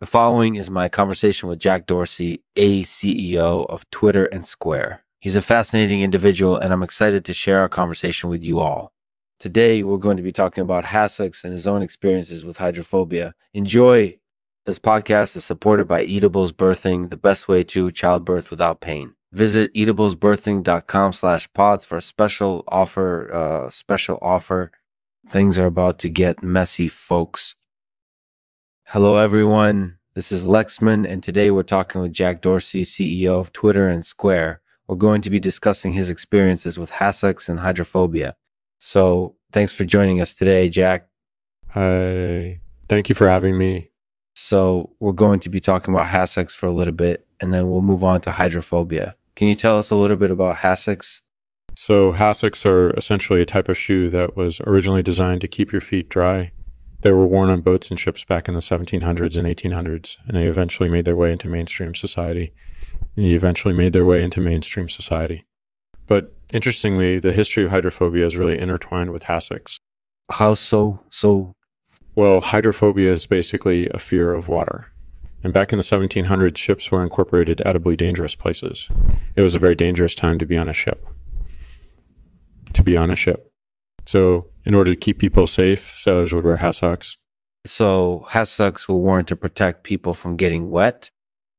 The following is my conversation with Jack Dorsey, a CEO of Twitter and Square. He's a fascinating individual, and I'm excited to share our conversation with you all. Today, we're going to be talking about Hassocks and his own experiences with hydrophobia. Enjoy! This podcast is supported by Eatables Birthing, the best way to childbirth without pain. Visit eatablesbirthing.com slash pods for a special offer, uh, special offer. Things are about to get messy, folks. Hello, everyone. This is Lexman, and today we're talking with Jack Dorsey, CEO of Twitter and Square. We're going to be discussing his experiences with Hassocks and hydrophobia. So, thanks for joining us today, Jack. Hi. Thank you for having me. So, we're going to be talking about Hassocks for a little bit, and then we'll move on to hydrophobia. Can you tell us a little bit about Hassocks? So, Hassocks are essentially a type of shoe that was originally designed to keep your feet dry they were worn on boats and ships back in the 1700s and 1800s, and they eventually made their way into mainstream society. They eventually made their way into mainstream society. But interestingly, the history of hydrophobia is really intertwined with hassocks. How so? So, well, hydrophobia is basically a fear of water. And back in the 1700s, ships were incorporated edibly dangerous places. It was a very dangerous time to be on a ship. To be on a ship. So in order to keep people safe, sailors would wear hassocks. So hassocks were worn to protect people from getting wet?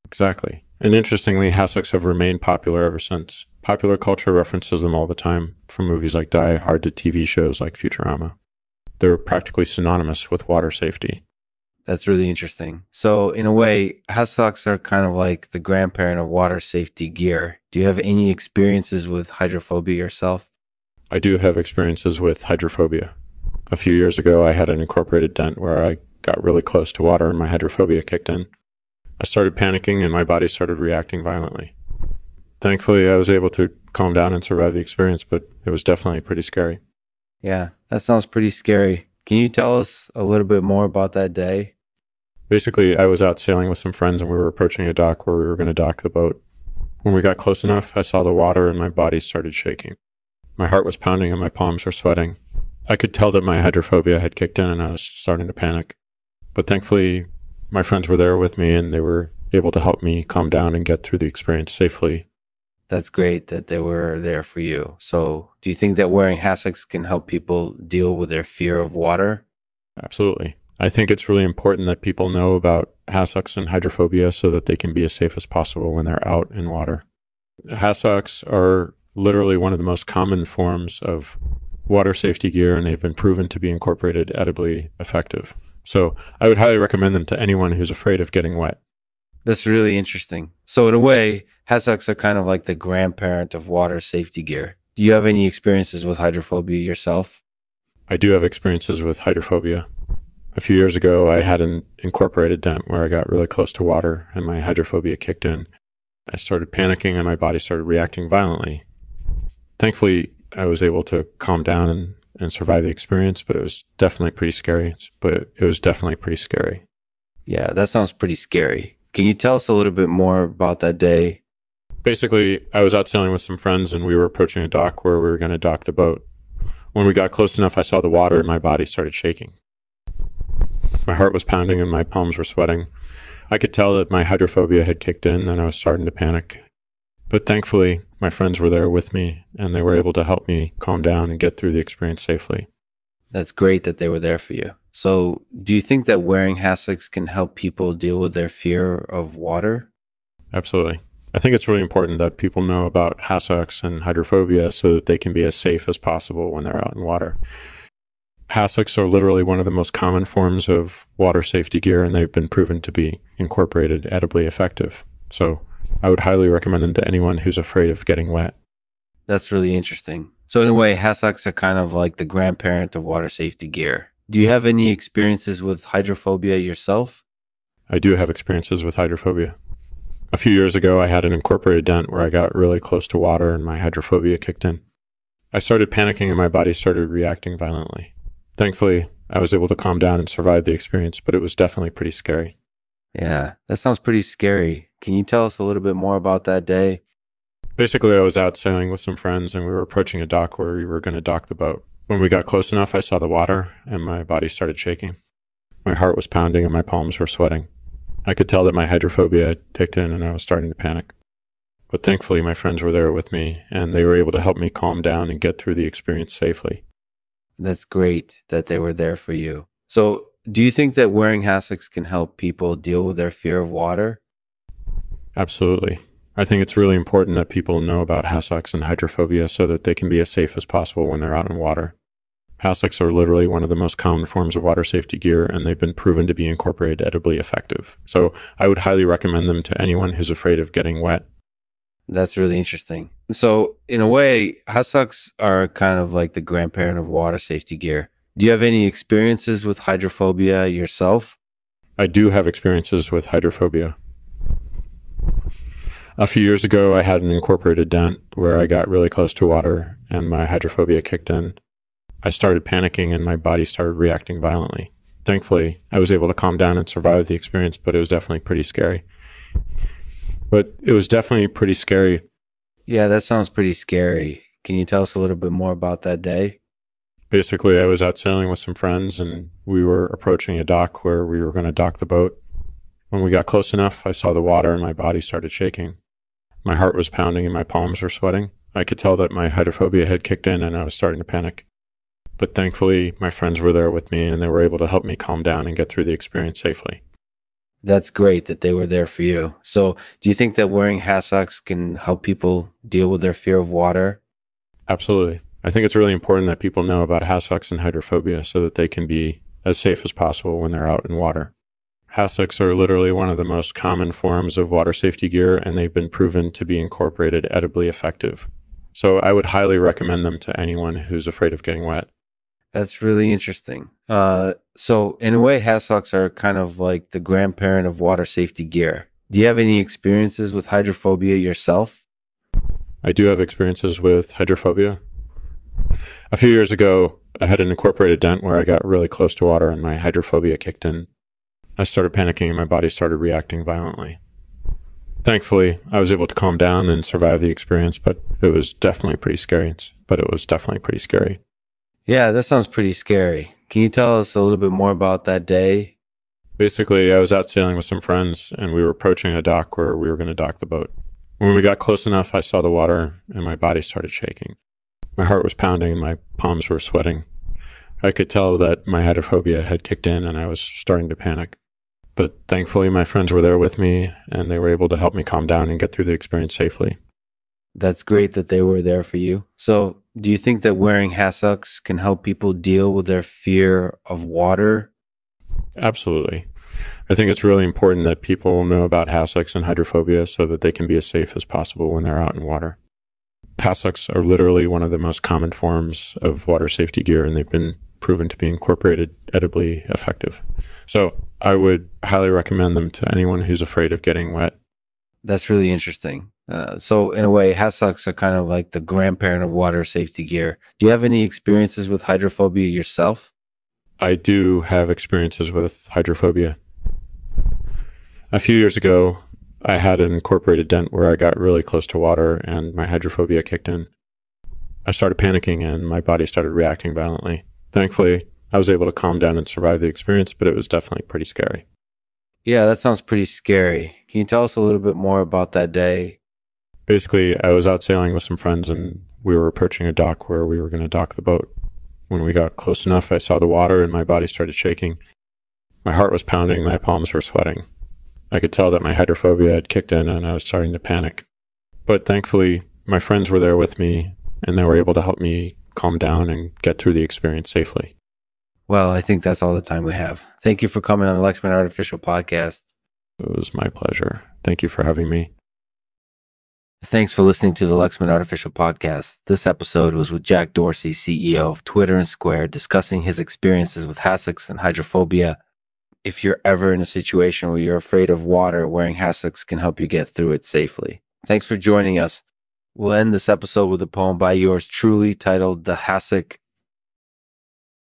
Exactly. And interestingly, hassocks have remained popular ever since. Popular culture references them all the time, from movies like Die Hard to TV shows like Futurama. They're practically synonymous with water safety. That's really interesting. So, in a way, hassocks are kind of like the grandparent of water safety gear. Do you have any experiences with hydrophobia yourself? I do have experiences with hydrophobia. A few years ago, I had an incorporated dent where I got really close to water and my hydrophobia kicked in. I started panicking and my body started reacting violently. Thankfully, I was able to calm down and survive the experience, but it was definitely pretty scary. Yeah, that sounds pretty scary. Can you tell us a little bit more about that day? Basically, I was out sailing with some friends and we were approaching a dock where we were going to dock the boat. When we got close enough, I saw the water and my body started shaking. My heart was pounding and my palms were sweating. I could tell that my hydrophobia had kicked in and I was starting to panic. But thankfully, my friends were there with me and they were able to help me calm down and get through the experience safely. That's great that they were there for you. So, do you think that wearing hassocks can help people deal with their fear of water? Absolutely. I think it's really important that people know about hassocks and hydrophobia so that they can be as safe as possible when they're out in water. Hassocks are literally one of the most common forms of water safety gear, and they've been proven to be incorporated edibly effective. So I would highly recommend them to anyone who's afraid of getting wet. That's really interesting. So in a way, hassocks are kind of like the grandparent of water safety gear. Do you have any experiences with hydrophobia yourself? I do have experiences with hydrophobia. A few years ago, I had an incorporated dent where I got really close to water and my hydrophobia kicked in. I started panicking and my body started reacting violently thankfully, I was able to calm down and, and survive the experience, but it was definitely pretty scary. But it was definitely pretty scary. Yeah, that sounds pretty scary. Can you tell us a little bit more about that day? Basically, I was out sailing with some friends and we were approaching a dock where we were going to dock the boat. When we got close enough, I saw the water and my body started shaking. My heart was pounding and my palms were sweating. I could tell that my hydrophobia had kicked in and I was starting to panic. But thankfully, my friends were there with me and they were able to help me calm down and get through the experience safely. That's great that they were there for you. So, do you think that wearing hassocks can help people deal with their fear of water? Absolutely. I think it's really important that people know about hassocks and hydrophobia so that they can be as safe as possible when they're out in water. Hassocks are literally one of the most common forms of water safety gear, and they've been proven to be incorporated edibly effective. So, I would highly recommend them to anyone who's afraid of getting wet. That's really interesting. So in a way, hassocks are kind of like the grandparent of water safety gear. Do you have any experiences with hydrophobia yourself? I do have experiences with hydrophobia. A few years ago, I had an incorporated dent where I got really close to water and my hydrophobia kicked in. I started panicking and my body started reacting violently. Thankfully, I was able to calm down and survive the experience, but it was definitely pretty scary. Yeah, that sounds pretty scary. Can you tell us a little bit more about that day? Basically, I was out sailing with some friends and we were approaching a dock where we were going to dock the boat. When we got close enough, I saw the water and my body started shaking. My heart was pounding and my palms were sweating. I could tell that my hydrophobia had kicked in and I was starting to panic. But thankfully, my friends were there with me and they were able to help me calm down and get through the experience safely. That's great that they were there for you. So, do you think that wearing hassocks can help people deal with their fear of water? Absolutely. I think it's really important that people know about hassocks and hydrophobia so that they can be as safe as possible when they're out in water. Hassocks are literally one of the most common forms of water safety gear, and they've been proven to be incorporated edibly effective. So I would highly recommend them to anyone who's afraid of getting wet. That's really interesting. So, in a way, hassocks are kind of like the grandparent of water safety gear. Do you have any experiences with hydrophobia yourself? I do have experiences with hydrophobia. A few years ago, I had an incorporated dent where I got really close to water and my hydrophobia kicked in. I started panicking and my body started reacting violently. Thankfully, I was able to calm down and survive the experience, but it was definitely pretty scary. But it was definitely pretty scary. Yeah, that sounds pretty scary. Can you tell us a little bit more about that day? Basically, I was out sailing with some friends and we were approaching a dock where we were going to dock the boat. When we got close enough, I saw the water and my body started shaking. My heart was pounding and my palms were sweating. I could tell that my hydrophobia had kicked in and I was starting to panic. But thankfully, my friends were there with me and they were able to help me calm down and get through the experience safely. That's great that they were there for you. So, do you think that wearing hassocks can help people deal with their fear of water? Absolutely. I think it's really important that people know about hassocks and hydrophobia so that they can be as safe as possible when they're out in water. Hassocks are literally one of the most common forms of water safety gear, and they've been proven to be incorporated edibly effective. So I would highly recommend them to anyone who's afraid of getting wet. That's really interesting. Uh, so in a way, hassocks are kind of like the grandparent of water safety gear. Do you have any experiences with hydrophobia yourself? I do have experiences with hydrophobia. A few years ago, I had an incorporated dent where I got really close to water and my hydrophobia kicked in. I started panicking and my body started reacting violently. Thankfully, I was able to calm down and survive the experience, but it was definitely pretty scary. But it was definitely pretty scary. Yeah, that sounds pretty scary. Can you tell us a little bit more about that day? Basically, I was out sailing with some friends and we were approaching a dock where we were going to dock the boat. When we got close enough, I saw the water and my body started shaking. My heart was pounding and my palms were sweating. I could tell that my hydrophobia had kicked in and I was starting to panic. But thankfully, my friends were there with me and they were able to help me calm down and get through the experience safely. That's great that they were there for you. So, do you think that wearing hassocks can help people deal with their fear of water? Absolutely. I think it's really important that people know about hassocks and hydrophobia so that they can be as safe as possible when they're out in water. Hassocks are literally one of the most common forms of water safety gear, and they've been proven to be incorporated edibly effective. So I would highly recommend them to anyone who's afraid of getting wet. That's really interesting. Uh, so in a way, hassocks are kind of like the grandparent of water safety gear. Do you have any experiences with hydrophobia yourself? I do have experiences with hydrophobia. A few years ago, I had an incorporated dent where I got really close to water and my hydrophobia kicked in. I started panicking and my body started reacting violently. Thankfully, I was able to calm down and survive the experience, but it was definitely pretty scary. Yeah, that sounds pretty scary. Can you tell us a little bit more about that day? Basically, I was out sailing with some friends and we were approaching a dock where we were going to dock the boat. When we got close enough, I saw the water and my body started shaking. My heart was pounding, my palms were sweating. I could tell that my hydrophobia had kicked in and I was starting to panic. But thankfully, my friends were there with me and they were able to help me calm down and get through the experience safely. Well, I think that's all the time we have. Thank you for coming on the Lexman Artificial Podcast. It was my pleasure. Thank you for having me. Thanks for listening to the Lexman Artificial Podcast. This episode was with Jack Dorsey, CEO of Twitter and Square, discussing his experiences with hassocks and hydrophobia. If you're ever in a situation where you're afraid of water, wearing hassocks can help you get through it safely. Thanks for joining us. We'll end this episode with a poem by yours truly titled The Hassock.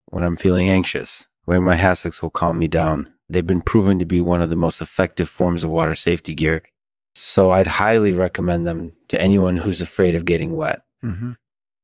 When I'm feeling anxious, wearing my hassocks will calm me down. They've been proven to be one of the most effective forms of water safety gear. So I'd highly recommend them to anyone who's afraid of getting wet. Mm-hmm.